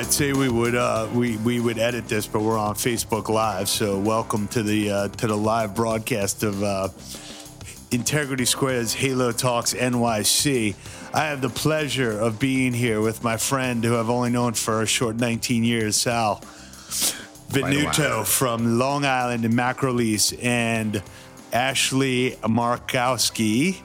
I'd say we would uh, we we would edit this, but we're on Facebook Live, so welcome to the uh, to the live broadcast of uh, Integrity Square's Halo Talks NYC. I have the pleasure of being here with my friend who I've only known for a short 19 years, Sal Venuto from Long Island and Macrolease, and Ashley Markowski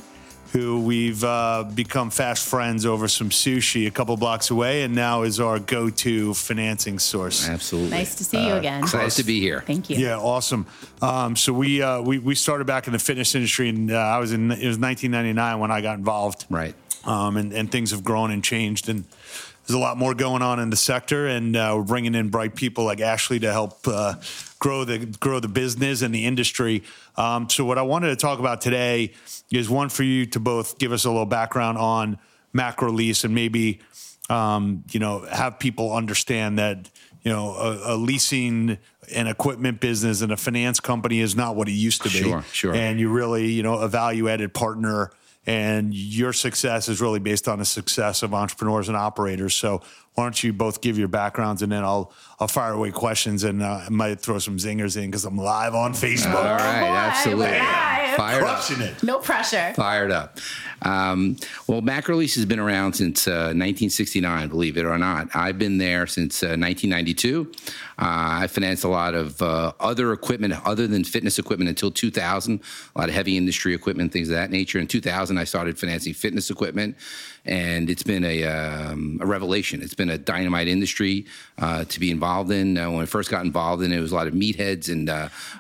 who we've uh, become fast friends over some sushi a couple blocks away, and now is our go-to financing source. Absolutely. Nice to see you again. Nice to be here. Thank you. Yeah, awesome. Um, so we, uh, we we started back in the fitness industry, and uh, I was in it was 1999 when I got involved. Right. Um, and and things have grown and changed, and there's a lot more going on in the sector, and uh, we're bringing in bright people like Ashley to help uh, grow the grow the business and the industry. Um, so what I wanted to talk about today is one for you to both give us a little background on Macrolease and maybe um, you know have people understand that you know a, a, leasing and equipment business and a finance company is not what it used to be. Sure, sure. And you really you know a value added partner and your success is really based on the success of entrepreneurs and operators. So why don't you both give your backgrounds and then I'll I'll fire away questions and uh, I might throw some zingers in because I'm live on Facebook. All right, boy, absolutely. we're Fired up. Crushing it. No pressure. Fired up. Um, well, Macrolease has been around since uh, 1969, believe it or not. I've been there since uh, 1992. Uh, I financed a lot of uh, other equipment other than fitness equipment until 2000, a lot of heavy industry equipment, things of that nature. In 2000, I started financing fitness equipment, and it's been a, um, a revelation. It's been a dynamite industry uh, to be involved in. Uh, when I first got involved in it, it was a lot of meatheads and,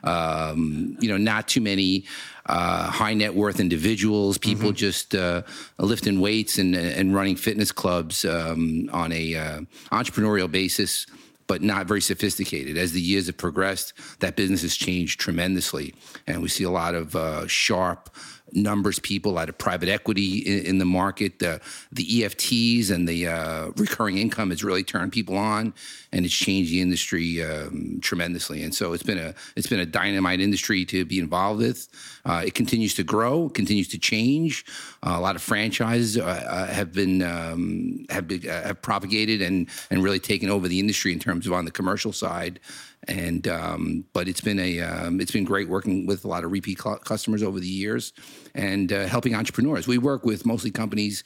um, you know, not too many uh, high net worth individuals, people mm-hmm. just uh, lifting weights and, and running fitness clubs um, on a uh, entrepreneurial basis but not very sophisticated. As the years have progressed, that business has changed tremendously, and we see a lot of uh, sharp numbers people, out of private equity in, in the market. The, the EFTs and the uh, recurring income has really turned people on, and it's changed the industry um, tremendously. And so it's been a it's been a dynamite industry to be involved with. Uh, it continues to grow, continues to change. Uh, a lot of franchises uh, uh, have been um, have been, uh, have propagated and and really taken over the industry in terms of on the commercial side and um, but it's been a um, it's been great working with a lot of repeat customers over the years and uh, helping entrepreneurs. We work with mostly companies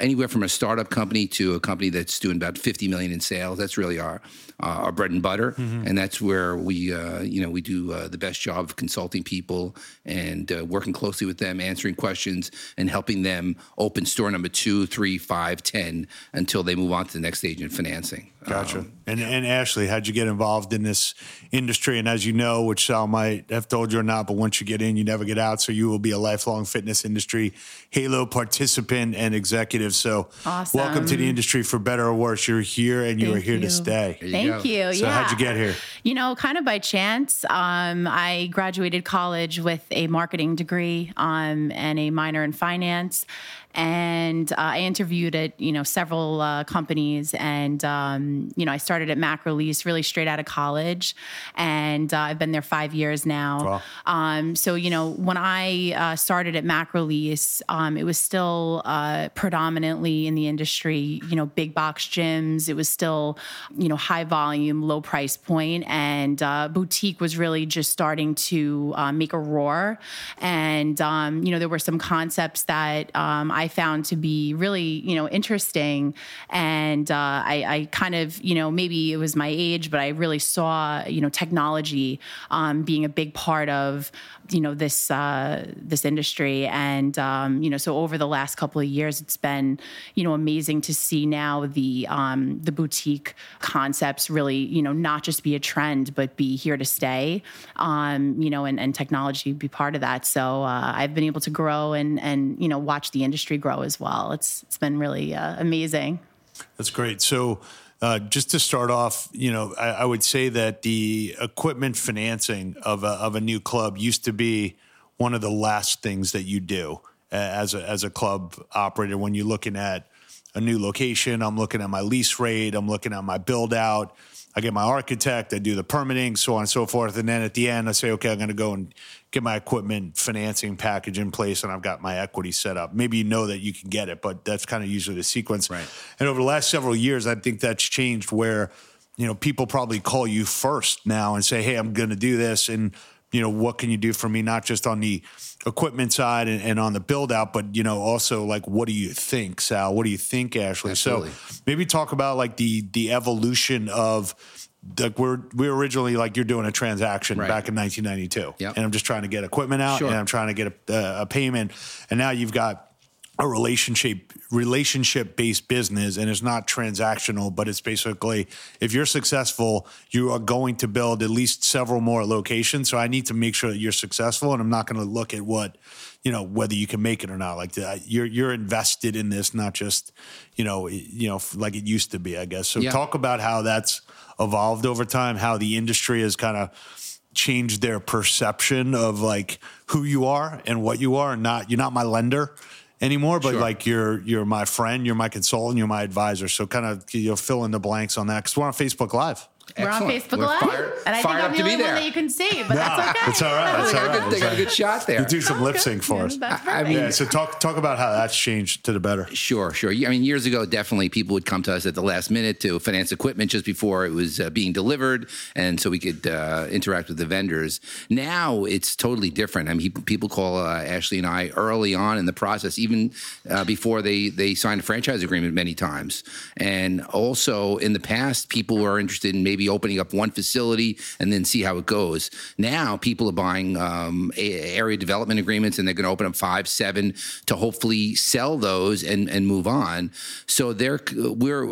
anywhere from a startup company to a company that's doing about 50 million in sales. That's really our uh, our bread and butter, mm-hmm. and that's where we uh, you know we do uh, the best job of consulting people and uh, working closely with them, answering questions, and helping them open store number two, three, five, ten until they move on to the next stage in financing. Gotcha. Um, and and Ashley, how'd you get involved in this industry? And as you know, which Sal might have told you or not, but once you get in, you never get out. So you will be a lifelong fitness industry Halo participant and executive. So awesome. welcome to the industry for better or worse. You're here and you are here you. to stay. Thank you. So yeah. how'd you get here? You know, kind of by chance. Um, I graduated college with a marketing degree um, and a minor in finance and uh, I interviewed at you know several uh, companies, and um, you know I started at Macrolease really straight out of college, and uh, I've been there five years now. Wow. Um, so you know when I uh, started at Macrolease, um, it was still uh, predominantly in the industry, you know, big box gyms. It was still you know high volume, low price point, and uh, boutique was really just starting to make a roar, and um, you know there were some concepts that um, I found to be really, you know, interesting. And uh, I, I, kind of, you know, maybe it was my age, but I really saw, you know, technology um, being a big part of, you know, this uh, this industry. And um, you know, so over the last couple of years, it's been, you know, amazing to see now the um, the boutique concepts really, you know, not just be a trend, but be here to stay. Um, you know, and, and technology be part of that. So uh, I've been able to grow and and you know watch the industry industry grow as well. It's it's been really uh, amazing. That's great. So. Uh, just to start off, you know, I, I, would say that the equipment financing of a, of a new club used to be one of the last things that you do as a, as a club operator when you're looking at a new location. I'm looking at my lease rate. I'm looking at my build out. I get my architect, I do the permitting, so on and so forth. And then at the end, I say, okay, I'm going to go and get my equipment financing package in place and I've got my equity set up. Maybe you know that you can get it, but that's kind of usually the sequence. Right. And over the last several years, I think that's changed where, you know, people probably call you first now and say, hey, I'm going to do this. And, you know, what can you do for me? Not just on the equipment side and, and, on the build out, but, you know, also like, what do you think, Sal? What do you think, Ashley? Absolutely. So maybe talk about like the, the evolution of, like we're we are originally like you're doing a transaction Right. back in 1992 Yep. and i'm just trying to get equipment out Sure. and i'm trying to get a, a payment and now you've got a relationship relationship based business and it's not transactional but it's basically if you're successful you are going to build at least several more locations. So i need to make sure that you're successful and i'm not going to look at what you know whether you can make it or not. Like uh, you're you're invested in this not just you know you know like it used to be i guess. So Yeah. talk about how that's evolved over time how the industry has kind of changed their perception of like who you are and what you are and not you're not my lender anymore but Sure. like you're you're my friend you're my consultant you're my advisor so kind of you know fill in the blanks on that because we're on facebook live We're on Facebook We're Live, fired- and I think I'm up the to be only one that you can see, but that's okay. it's all right, it's They all got, a good, they got a good shot there. do some lip sync for us I mean- yeah so talk talk about how that's changed to the better Sure, sure. I mean, years ago, definitely people would come to us at the last minute to finance equipment just before it was uh, being delivered, and so we could uh, interact with the vendors. Now it's totally different. I mean, people call uh, Ashley and I early on in the process, even uh, before they they signed a franchise agreement many times. And also in the past, people were interested in maybe opening up one facility and then see how it goes. Now people are buying um, area development agreements and they're going to open up five, seven to hopefully sell those and, and move on. So they're we're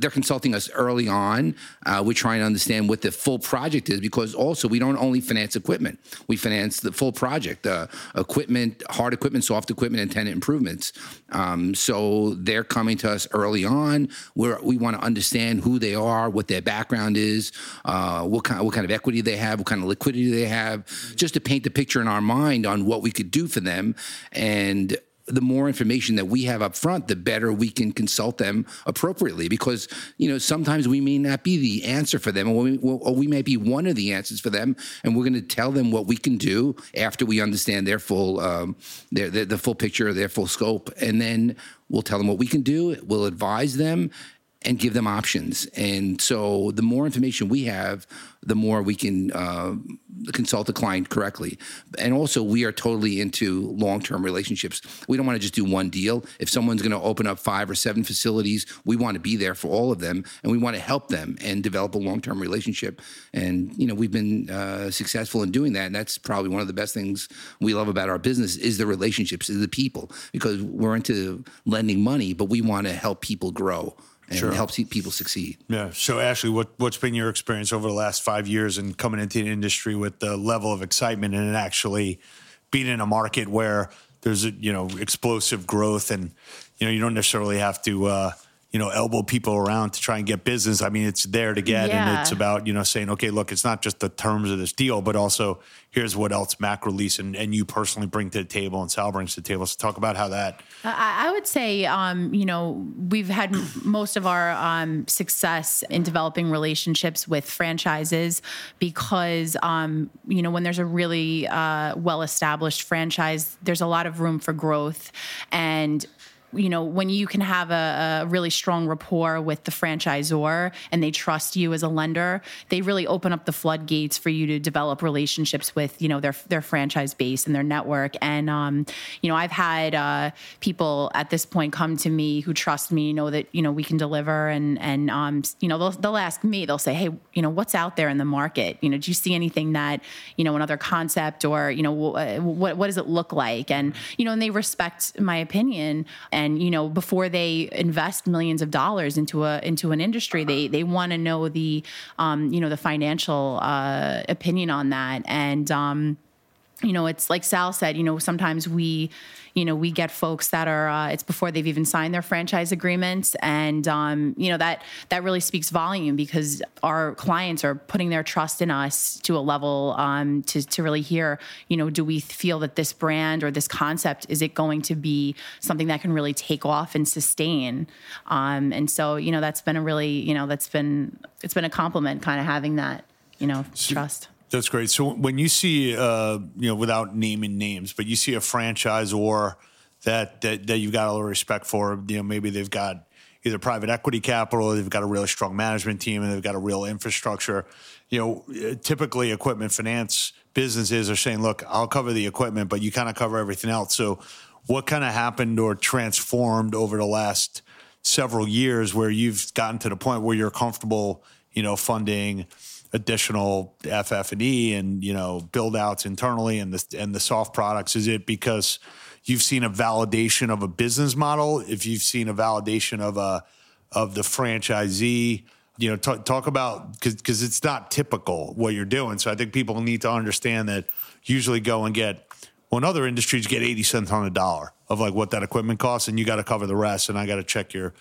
they're consulting us early on. Uh, we're trying to understand what the full project is because also we don't only finance equipment, we finance the full project, uh, equipment, hard equipment, soft equipment, and tenant improvements. Um, so they're coming to us early on. Where we want to understand who they are, what their background is, uh, what kind what kind of equity they have, what kind of liquidity they have, just to paint the picture in our mind on what we could do for them and the more information that we have up front, the better we can consult them appropriately. Because you know sometimes we may not be the answer for them, or we, or we may be one of the answers for them, and we're going to tell them what we can do after we understand their full um, their, their the full picture, their full scope, and then we'll tell them what we can do. We'll advise them and give them options. And so the more information we have, the more we can uh, consult the client correctly. And also, we are totally into long term relationships. We don't want to just do one deal. If someone's going to open up five or seven facilities, we want to be there for all of them and we want to help them and develop a long term relationship. And, you know, we've been uh, successful in doing that. And that's probably one of the best things we love about our business is the relationships, is the people, because we're into lending money, but we want to help people grow and Sure. help see people succeed. Yeah. So, Ashley, what what's been your experience over the last five years and coming into the industry with the level of excitement and actually being in a market where there's a, you know explosive growth and you know you don't necessarily have to uh, you know elbow people around to try and get business. I mean, it's there to get, and it's about you know saying, okay, look, it's not just the terms of this deal, but also here's what else Macrolease and, and you personally bring to the table and Sal brings to the table. So, talk about how that. I, I would say, um, you know, we've had most of our um, success in developing relationships with franchises because, um, you know, when there's a really uh, well established franchise, there's a lot of room for growth. And you know, when you can have a, a really strong rapport with the franchisor and they trust you as a lender, they really open up the floodgates for you to develop relationships with, you know, their their franchise base and their network. And um, you know, I've had uh, people at this point come to me who trust me, know that you know we can deliver, and and um, you know, they'll they'll ask me, they'll say, hey, you know, what's out there in the market? You know, do you see anything that you know another concept or you know wh- what what does it look like? And you know, and they respect my opinion you know before they invest millions of dollars into a into an industry they they want to know the um, you know the financial uh, opinion on that. And um, you know, it's like Sal said, you know, sometimes we, you know, we get folks that are, uh, it's before they've even signed their franchise agreements. And, um, you know, that, that really speaks volume because our clients are putting their trust in us to a level um, to, to really hear, you know, do we feel that this brand or this concept, is it going to be something that can really take off and sustain? Um, and so, you know, that's been a really, you know, that's been, it's been a compliment kind of having that, you know, trust. That's great. So when you see, uh, you know, without naming names, but you see a franchise or that, that that you've got a little respect for, you know, maybe they've got either private equity capital, they've got a really strong management team, and they've got a real infrastructure. You know, typically equipment finance businesses are saying, "Look, I'll cover the equipment, but you kind of cover everything else." So, what kind of happened or transformed over the last several years where you've gotten to the point where you're comfortable, you know, funding? Additional FF and E and you know build outs internally and the and the soft products? Is it because you've seen a validation of a business model? If you've seen a validation of a of the franchisee, you know, talk, talk about because it's not typical what you're doing. So I think people need to understand that usually go and get. Well, in other industries, you get 80 cents on the dollar of like what that equipment costs, and you got to cover the rest. And I got to check your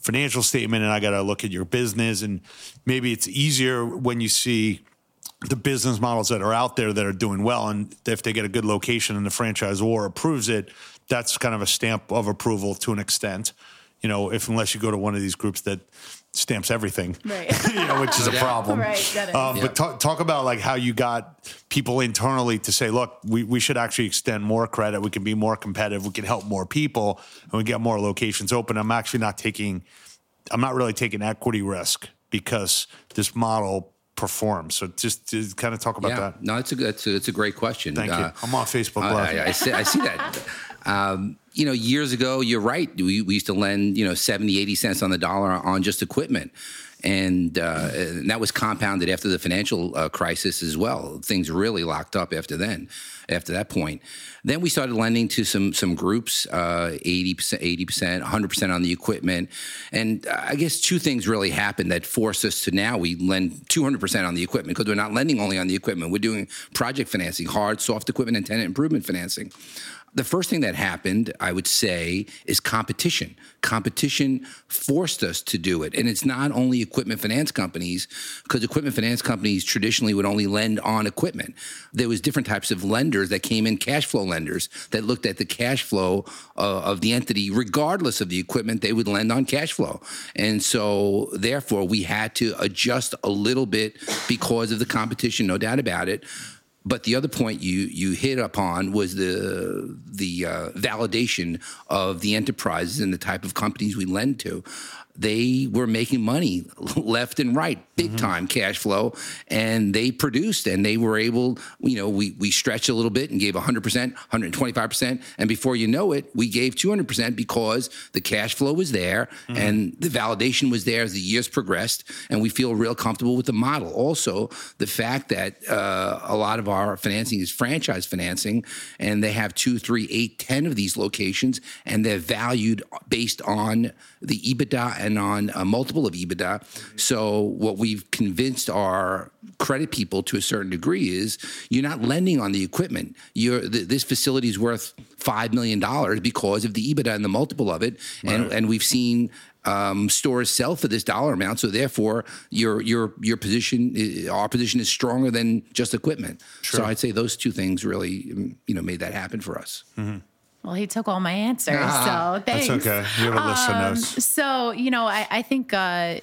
financial statement and I got to look at your business. And maybe it's easier when you see the business models that are out there that are doing well. And if they get a good location and the franchisor approves it, that's kind of a stamp of approval to an extent. You know, if unless you go to one of these groups that stamps everything, right. you know, which is a problem. Right, that is. Um, But talk, talk about like how you got people internally to say, look, we, we should actually extend more credit. We can be more competitive. We can help more people and we get more locations open. I'm actually not taking, I'm not really taking equity risk because this model performs. So just to kind of talk about yeah, that. no, it's a it's a, it's a great question. Thank Uh, you. I'm on Facebook I, Live. I, I see, I see that. Um, you know, years ago, you're right. We, we used to lend, you know, 70, 80 cents on the dollar on just equipment. And, uh, and that was compounded after the financial uh, crisis as well. Things really locked up after then, after that point. Then we started lending to some some groups, uh, 80%, 80%, 100% on the equipment. And I guess two things really happened that forced us to now we lend 200% on the equipment because we're not lending only on the equipment. We're doing project financing, hard, soft equipment, and tenant improvement financing the first thing that happened, I would say, is competition. Competition forced us to do it. And it's not only equipment finance companies, because equipment finance companies traditionally would only lend on equipment. There was different types of lenders that came in, cash flow lenders, that looked at the cash flow uh, of the entity, regardless of the equipment, they would lend on cash flow. And so, therefore, we had to adjust a little bit because of the competition, no doubt about it. But the other point you you hit upon was the the uh, validation of the enterprises and the type of companies we lend to. They were making money left and right, big time cash flow, and they produced and they were able. You know, we we stretched a little bit and gave 100 percent, 125 percent, and before you know it, we gave 200 percent because the cash flow was there and the validation was there as the years progressed, and we feel real comfortable with the model. Also, the fact that uh, a lot of our financing is franchise financing, and they have two, three, eight, ten of these locations, and they're valued based on the EBITDA and on a multiple of EBITDA. So, what we've convinced our credit people to a certain degree is you're not lending on the equipment. You're th- this facility is worth five million dollars because of the EBITDA and the multiple of it, and and we've seen um, stores sell for this dollar amount. So therefore, your your your position, i- our position is stronger than just equipment. So I'd say those two things really, you know, made that happen for us. Well, he took all my answers, so thanks. That's okay. You have a list of Um, notes. So, you know, I, I think uh,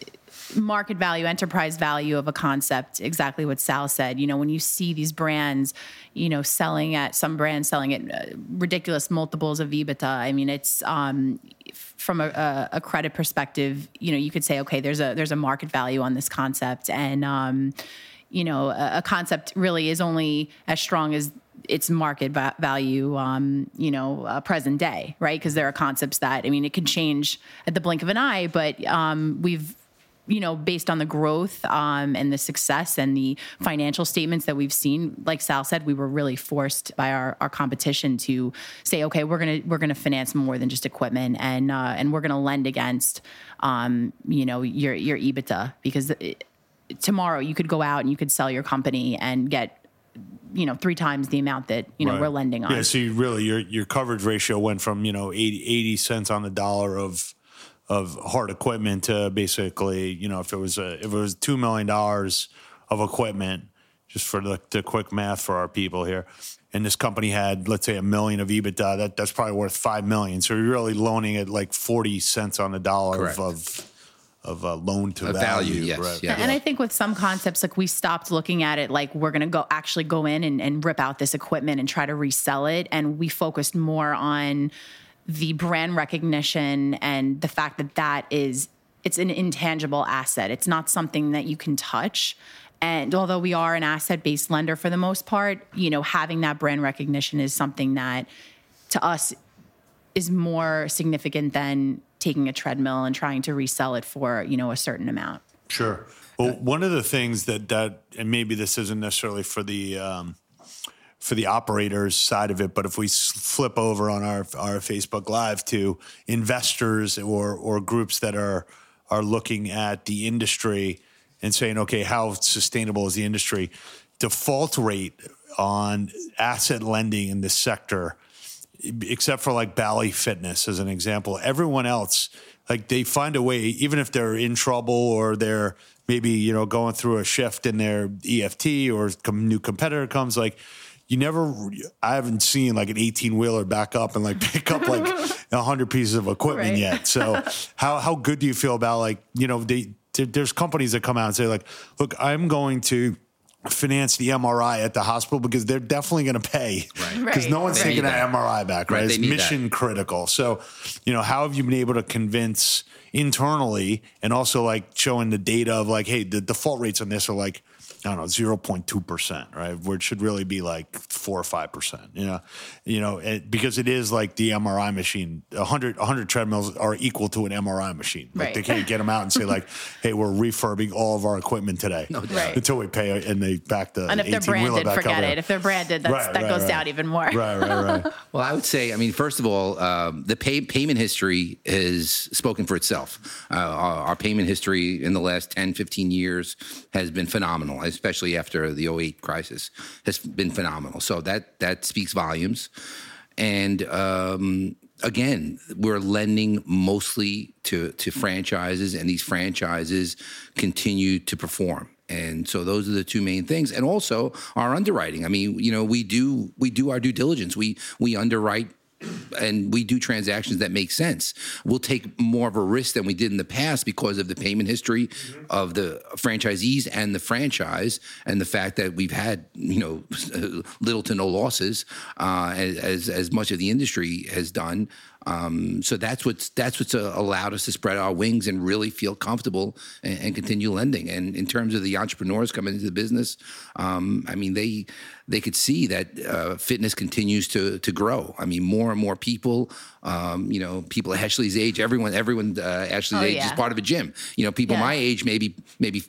market value, enterprise value of a concept, exactly what Sal said. You know, when you see these brands, you know, selling at some brands selling at uh, ridiculous multiples of EBITDA, I mean, it's um, from a, a, a credit perspective, you know, you could say, okay, there's a there's a market value on this concept, and um, you know, a, a concept really is only as strong as its market va- value, um, you know, uh, present day, right? Because there are concepts that, I mean, it can change at the blink of an eye, but um, we've, you know, based on the growth um, and the success and the financial statements that we've seen, like Sal said, we were really forced by our, our competition to say, okay, we're gonna we're gonna finance more than just equipment, and uh, and we're gonna lend against, um, you know, your your EBITDA because it, tomorrow you could go out and you could sell your company and get you know three times the amount that you know Right. we're lending on. Yeah, so you really your your coverage ratio went from you know 80, 80 cents on the dollar of of hard equipment to basically you know if it was a if it was two million dollars of equipment, just for the, the quick math for our people here, and this company had let's say a million of EBITDA, that that's probably worth five million. So you're really loaning it like forty cents on the dollar Correct. of of uh, loan to Of value. value, yes, right? yeah. And I think with some concepts, like we stopped looking at it like we're going to go actually go in and, and rip out this equipment and try to resell it. And we focused more on the brand recognition and the fact that that is, it's an intangible asset. It's not something that you can touch. And although we are an asset based lender for the most part, you know, having that brand recognition is something that to us is more significant than taking a treadmill and trying to resell it for, you know, a certain amount. Sure. Well, one of the things that that and maybe this isn't necessarily for the um, for the operators side of it, but if we flip over on our our Facebook Live to investors or or groups that are are looking at the industry and saying, okay, how sustainable is the industry? Default rate on asset lending in this sector except for like Bally Fitness as an example. Everyone else, like they find a way, even if they're in trouble or they're maybe you know going through a shift in their EFT or some new competitor comes, like you never. I haven't seen like an eighteen wheeler back up and like pick up like a hundred pieces of equipment Right. yet. So how how good do you feel about like you know they there's companies that come out and say like, look, I'm going to finance the MRI at the hospital because they're definitely going to pay Right. because Right. no one's They taking need that that. MRI back, right? Right, It's need that. mission critical. So, you know, how have you been able to convince internally and also like showing the data of like, hey, the default rates on this are like, I don't know, zero point two percent, right? Where it should really be like four or five percent. You know, you know, it, because it is like the MRI machine. A hundred, hundred treadmills are equal to an MRI machine. Like Right. they can't get them out and say like, hey, we're refurbing all of our equipment today. No. Right. Until we pay and they back the And if they're branded, forget up it. If they're branded, that's, Right, that right, goes right. down even more. Right, right, right. Well, I would say, I mean, first of all, um, the pay, payment history has spoken for itself. Uh, our, our payment history in the last 10, 15 years has been phenomenal, especially after the 08 crisis, has been phenomenal. So that, that speaks volumes. And um, again, we're lending mostly to, to franchises, and these franchises continue to perform. And so those are the two main things, and also our underwriting. I mean, you know, we do we do our due diligence. We we underwrite and we do transactions that make sense. We'll take more of a risk than we did in the past because of the payment history of the franchisees and the franchise, and the fact that we've had you know little to no losses, uh, as as much of the industry has done. Um, so that's what's that's what's uh, allowed us to spread our wings and really feel comfortable and, and continue lending. And in terms of the entrepreneurs coming into the business, um, I mean they they could see that uh, fitness continues to to grow. I mean more and more people, um, you know, people at Ashley's age, everyone everyone uh, Ashley's Oh, age yeah. is part of a gym. You know, people Yeah. my age maybe maybe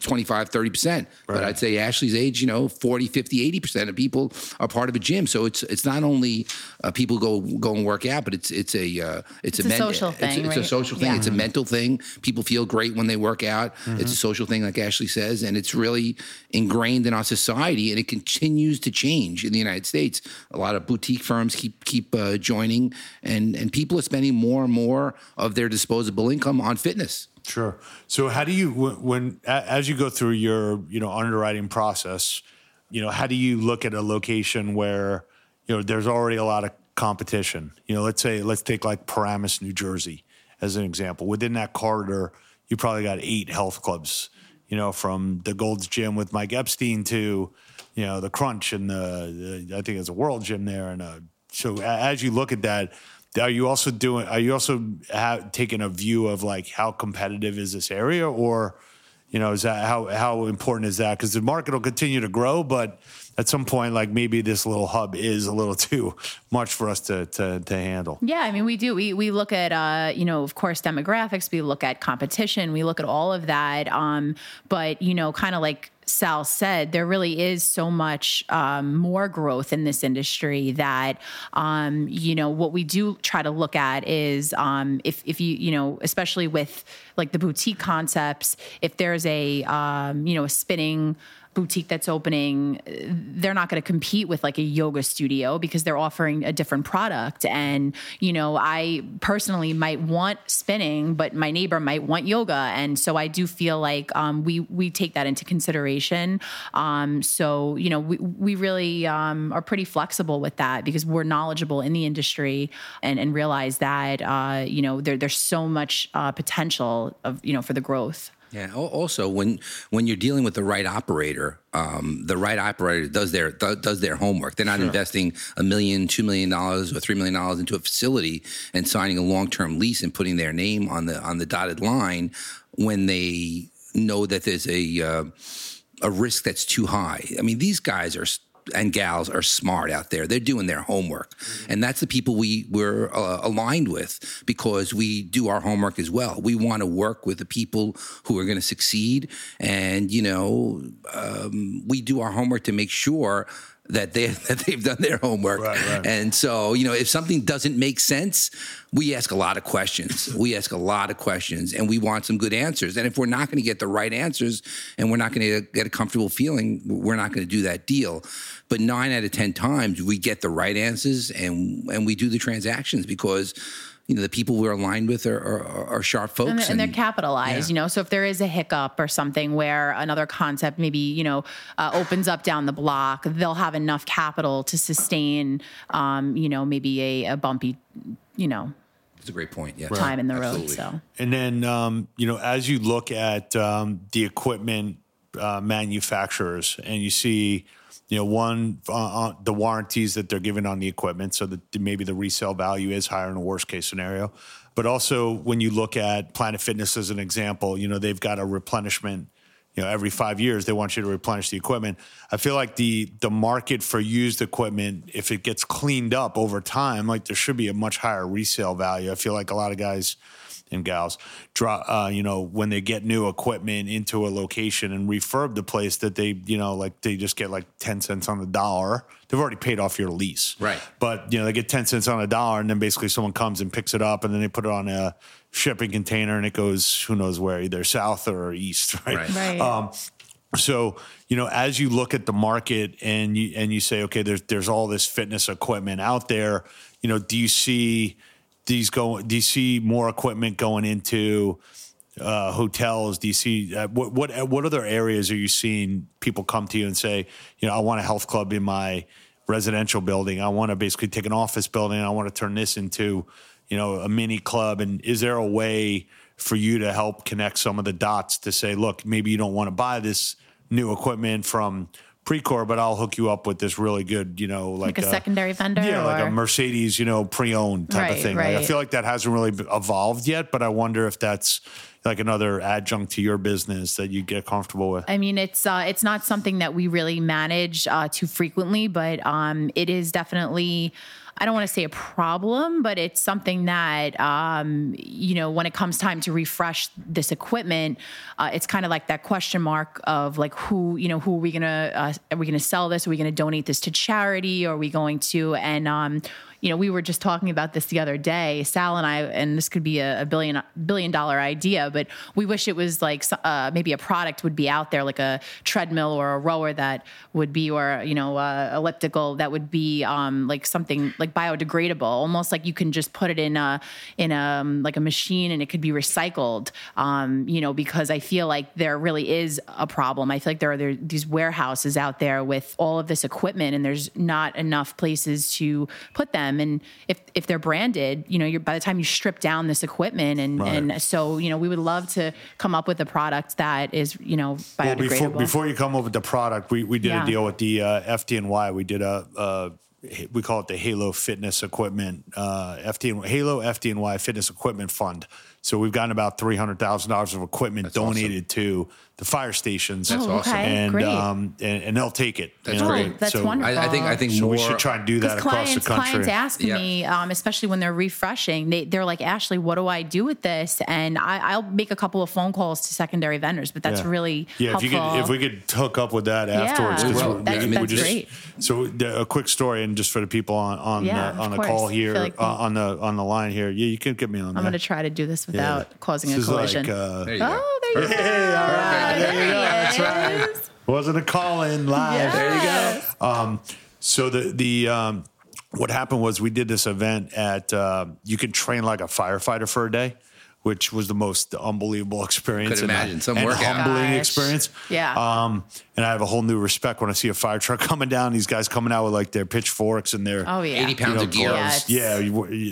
25 30% but i'd say ashley's age you know 40 50 80% of people are part of a gym so it's it's not only uh, people go go and work out but it's it's a uh, it's, It's a social it's, thing, it's a right? social thing Yeah. it's a mental thing people feel great when they work out Mm-hmm. it's a social thing like ashley says and it's really ingrained in our society and it continues to change in the united states a lot of boutique firms keep keep uh, joining and and people are spending more and more of their disposable income on fitness Sure. So how do you when, when as you go through your you know underwriting process, you know how do you look at a location where you know there's already a lot of competition? You know, let's say let's take like Paramus, New Jersey, as an example. Within that corridor, you probably got eight health clubs. You know, from the Gold's Gym with Mike Epstein to you know the Crunch and the, the I think it's a World Gym there. And uh, so as you look at that, are you also doing? Are you also taking a view of like how competitive is this area, or you know, is that how how important is that? Because the market will continue to grow, but at some point, like maybe this little hub is a little too much for us to to, to handle. Yeah, I mean, we do. We we look at, uh, you know, of course, demographics. We look at competition. We look at all of that. Um, but you know, kind of like Sal said, there really is so much um, more growth in this industry that, um, you know, what we do try to look at is um, if if you you know, especially with like the boutique concepts, if there's a um, you know a spinning boutique that's opening, they're not going to compete with like a yoga studio because they're offering a different product. And, you know, I personally might want spinning, but my neighbor might want yoga. And so I do feel like um, we, we take that into consideration. Um, so, you know, we, we really um, are pretty flexible with that because we're knowledgeable in the industry and, and realize that, uh, you know, there, there's so much uh, potential of, you know, for the growth. Yeah. Also, when when you're dealing with the right operator, um, the right operator does their th- does their homework. They're not sure. investing a million, two million dollars, or three million dollars into a facility and signing a long term lease and putting their name on the on the dotted line when they know that there's a uh, a risk that's too high. I mean, these guys are and gals are smart out there. They're doing their homework, mm-hmm. and that's the people we we're uh, aligned with because we do our homework as well. We want to work with the people who are going to succeed, and you know, um, we do our homework to make sure that they that they've done their homework. Right, right. And so, you know, if something doesn't make sense, we ask a lot of questions. We ask a lot of questions and we want some good answers. And if we're not going to get the right answers and we're not going to get a comfortable feeling, we're not going to do that deal. But 9 out of 10 times we get the right answers and and we do the transactions because you know the people we're aligned with are, are, are sharp folks and, and, they're capitalized yeah. you know so if there is a hiccup or something where another concept maybe you know uh, opens up down the block they'll have enough capital to sustain um, you know maybe a, a bumpy you know it's a great point. Yeah, time in the Absolutely. road. So, and then um, you know, as you look at um, the equipment uh, manufacturers, and you see you know, one uh, uh, the warranties that they're giving on the equipment, so that maybe the resale value is higher in a worst case scenario. But also, when you look at Planet Fitness as an example, you know they've got a replenishment. You know, every five years they want you to replenish the equipment. I feel like the the market for used equipment, if it gets cleaned up over time, like there should be a much higher resale value. I feel like a lot of guys and gals, draw, uh, you know, when they get new equipment into a location and refurb the place, that they, you know, like they just get like ten cents on the dollar. They've already paid off your lease, right? But you know, they get ten cents on a dollar, and then basically someone comes and picks it up, and then they put it on a shipping container, and it goes who knows where, either south or east, right? Right. right. Um, so you know, as you look at the market and you and you say, okay, there's there's all this fitness equipment out there. You know, do you see these go? Do you see more equipment going into uh, hotels? Do you see uh, what what what other areas are you seeing people come to you and say, you know, I want a health club in my residential building. I want to basically take an office building. I want to turn this into, you know, a mini club. And is there a way for you to help connect some of the dots to say, look, maybe you don't want to buy this new equipment from Precor, but I'll hook you up with this really good, you know, like, like a, a, secondary vendor. Yeah, or? like a Mercedes, you know, pre-owned type right, of thing. Right. Like I feel like that hasn't really evolved yet, but I wonder if that's like another adjunct to your business that you get comfortable with. I mean, it's uh, it's not something that we really manage uh, too frequently, but um, it is definitely I don't want to say a problem, but it's something that, um, you know, when it comes time to refresh this equipment, uh, it's kind of like that question mark of like who, you know, who are we gonna, uh, are we gonna sell this? Are we gonna donate this to charity? Are we going to? And um, you know, we were just talking about this the other day, Sal and I, and this could be a, a billion billion dollar idea, but we wish it was like uh, maybe a product would be out there, like a treadmill or a rower that would be, or you know, uh, elliptical that would be um, like something like biodegradable, almost like you can just put it in a in a um, like a machine and it could be recycled. Um, you know, because I feel like there really is a problem. I feel like there are there, these warehouses out there with all of this equipment, and there's not enough places to put them them. And if if they're branded, you know, you're by the time you strip down this equipment, and right. and so you know, we would love to come up with a product that is you know biodegradable. Well, before, before you come up with the product, we we did yeah. a deal with the uh, FDNY. We did a. Uh, we call it the Halo Fitness Equipment uh, FDN Halo FDNY Fitness Equipment Fund. So we've gotten about three hundred thousand dollars of equipment That's donated awesome. to the fire stations. That's oh, awesome, and, um, and, and they'll take it. That's you know? great. That's so wonderful. I, I, think I think so more, we should try and do that across clients, the country. Clients ask yeah. me, um, especially when they're refreshing, they they're like, Ashley, what do I do with this? And I, will make a couple of phone calls to secondary vendors, but that's yeah. really yeah. Helpful. If you could, if we could hook up with that afterwards, yeah. Well, that's, I mean, that's just, great. So a quick story, and just for the people on on yeah, the, on the call here, like uh, on the on the line here, yeah, you can get me on. I'm going to try to do this without causing a collision. Like, uh, there you oh, there you go. There you go. That's right. Wasn't a call in live. There you go. Um, so the the um, what happened was we did this event at uh, you can train like a firefighter for a day, which was the most unbelievable experience. Could and, imagine. Some and workout. humbling Gosh. experience. Yeah. Um, and I have a whole new respect when I see a fire truck coming down. These guys coming out with like their pitchforks and their Oh yeah. 80 pounds you of gear. Yeah, gloves. it's-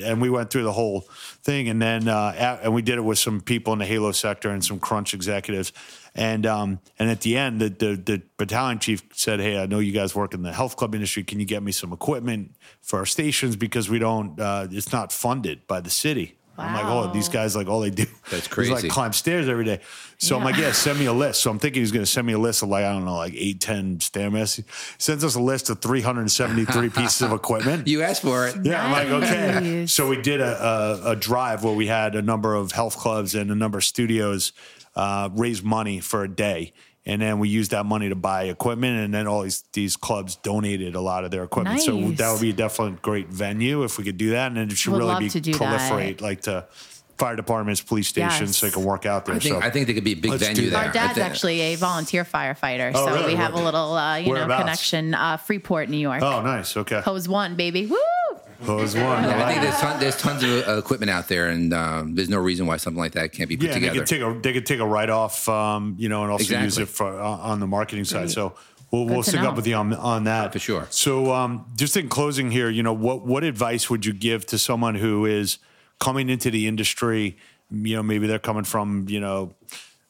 Yeah, and we went through the whole thing, and then uh, at, and we did it with some people in the Halo sector and some Crunch executives, and um, and at the end, the, the the battalion chief said, "Hey, I know you guys work in the health club industry. Can you get me some equipment for our stations because we don't? Uh, it's not funded by the city." I'm like, oh, these guys like all they do That's is crazy. like climb stairs every day. So I'm like, yeah, send me a list. So I'm thinking he's going to send me a list of like I don't know, like eight, ten StairMasters. He sends us a list of 373 pieces of equipment. You asked for it. Yeah, I'm like, okay. So we did a, a, a drive where we had a number of health clubs and a number of studios uh, raise money for a day. And then we used that money to buy equipment, and then all these these clubs donated a lot of their equipment. So that would be a definitely a great venue if we could do that, and then it should Would really be to proliferate that. like to fire departments, police stations, Yes. so they can work out there. I think, so I think there could be a big Let's venue do there. Our dad's actually a volunteer firefighter, Oh, so really? we have a little, uh, you know, Whereabouts? connection. Uh, Freeport, New York. oh, nice. Okay, Hose one, baby. Woo! Hose one. I I think there's, ton, there's tons of uh, equipment out there, and um, there's no reason why something like that can't be put Yeah, and they together. could take a they could take a write off, um, you know, and also use it for uh, on the marketing side. So we'll we'll to sync know. up with you on on that For sure. So um, just in closing here, you know, what what advice would you give to someone who is coming into the industry? You know, maybe they're coming from you know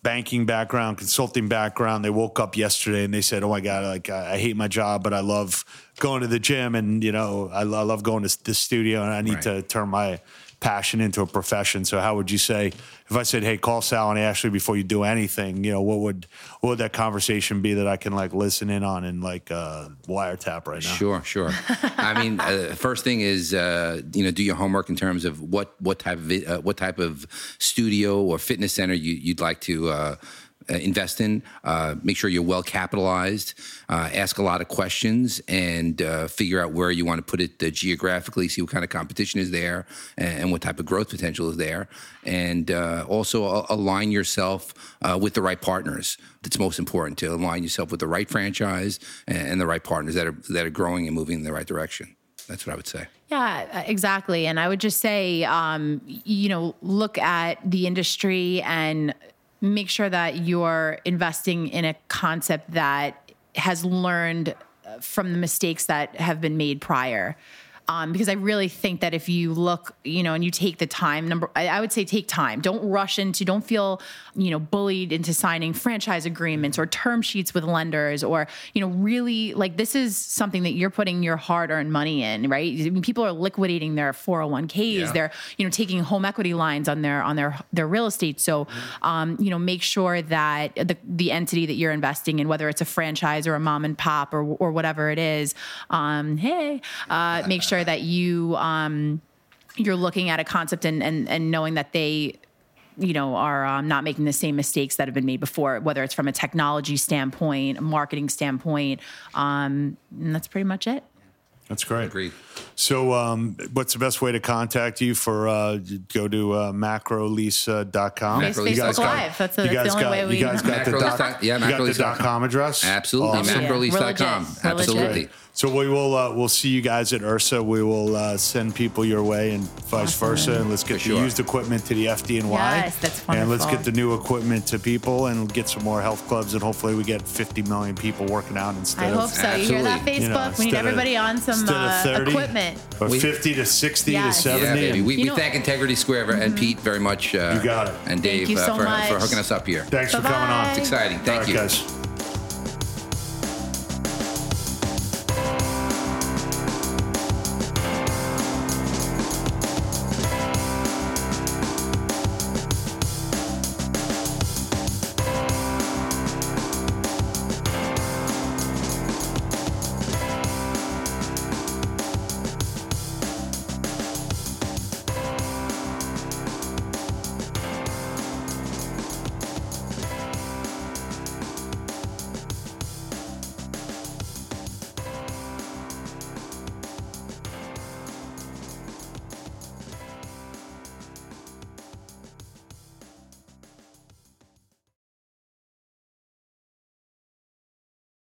banking background, consulting background. They woke up yesterday and they said, "Oh my god, like I, I hate my job, but I love going to the gym, and you know, I, I love going to the studio, and I need Right. to turn my passion into a profession." So, how would you say if I said, "Hey, call Sal and Ashley before you do anything"? You know, what would what would that conversation be that I can like listen in on and like uh, wiretap right now? Sure, sure. I mean, uh, first thing is uh, you know do your homework in terms of what what type of uh, what type of studio or fitness center you, you'd like to. Uh, invest in. Uh, make sure you're well capitalized. Uh, ask a lot of questions and figure out where you want to put it geographically. See what kind of competition is there and, and what type of growth potential is there. And also align yourself with the right partners. It's most important to align yourself with the right franchise and, and the right partners that are that are growing and moving in the right direction. That's what I would say. Yeah, exactly. And I would just say, um, you know, look at the industry and make sure that you're investing in a concept that has learned uh, from the mistakes that have been made prior. Um, because I really think that if you look, you know, and you take the time, number, I, I would say take time. Don't rush into, don't feel, you know, bullied into signing franchise agreements or term sheets with lenders or, you know, really like this is something that you're putting your hard earned money in, right? I mean, people are liquidating their 401ks. Yeah. They're, you know, taking home equity lines on their, on their, their real estate. So, um, you know, make sure that the, the entity that you're investing in, whether it's a franchise or a mom and pop or, or whatever it is, um, hey, uh, make sure that you, um, you're looking at a concept and, and, and knowing that they, you know, are um, not making the same mistakes that have been made before, whether it's from a technology standpoint, a marketing standpoint. Um, and that's pretty much it. That's great. Agreed. So, um, what's the best way to contact you? For uh, go to uh, macrolease.com. Face- You guys Facebook got- Live. That's, the- you guys the only got, way we. You guys got the Macrolease dot, dot- yeah, you got the dot dot com address. Absolutely, Awesome. Yeah, macrolease.com. we're legit. We're Absolutely. Legit. So we will uh, we'll see you guys at IHRSA. We will uh, send people your way and vice Awesome. versa. And let's get For the sure. used equipment to the FDNY. Yes, that's And let's get the new equipment to people and get some more health clubs. And hopefully we get 50 million people working out instead I of hope so. You hear that, Absolutely. Facebook? You know, we need instead of- everybody on some uh, 30. equipment. or 50 to 60 Yes. to 70. Yeah, baby. We, we know- thank Integrity Square and Pete very much. Uh, You got it. And Thank Dave you uh, so for, much. for hooking us up here. Thanks for coming on. It's exciting. Thank All right, you. guys.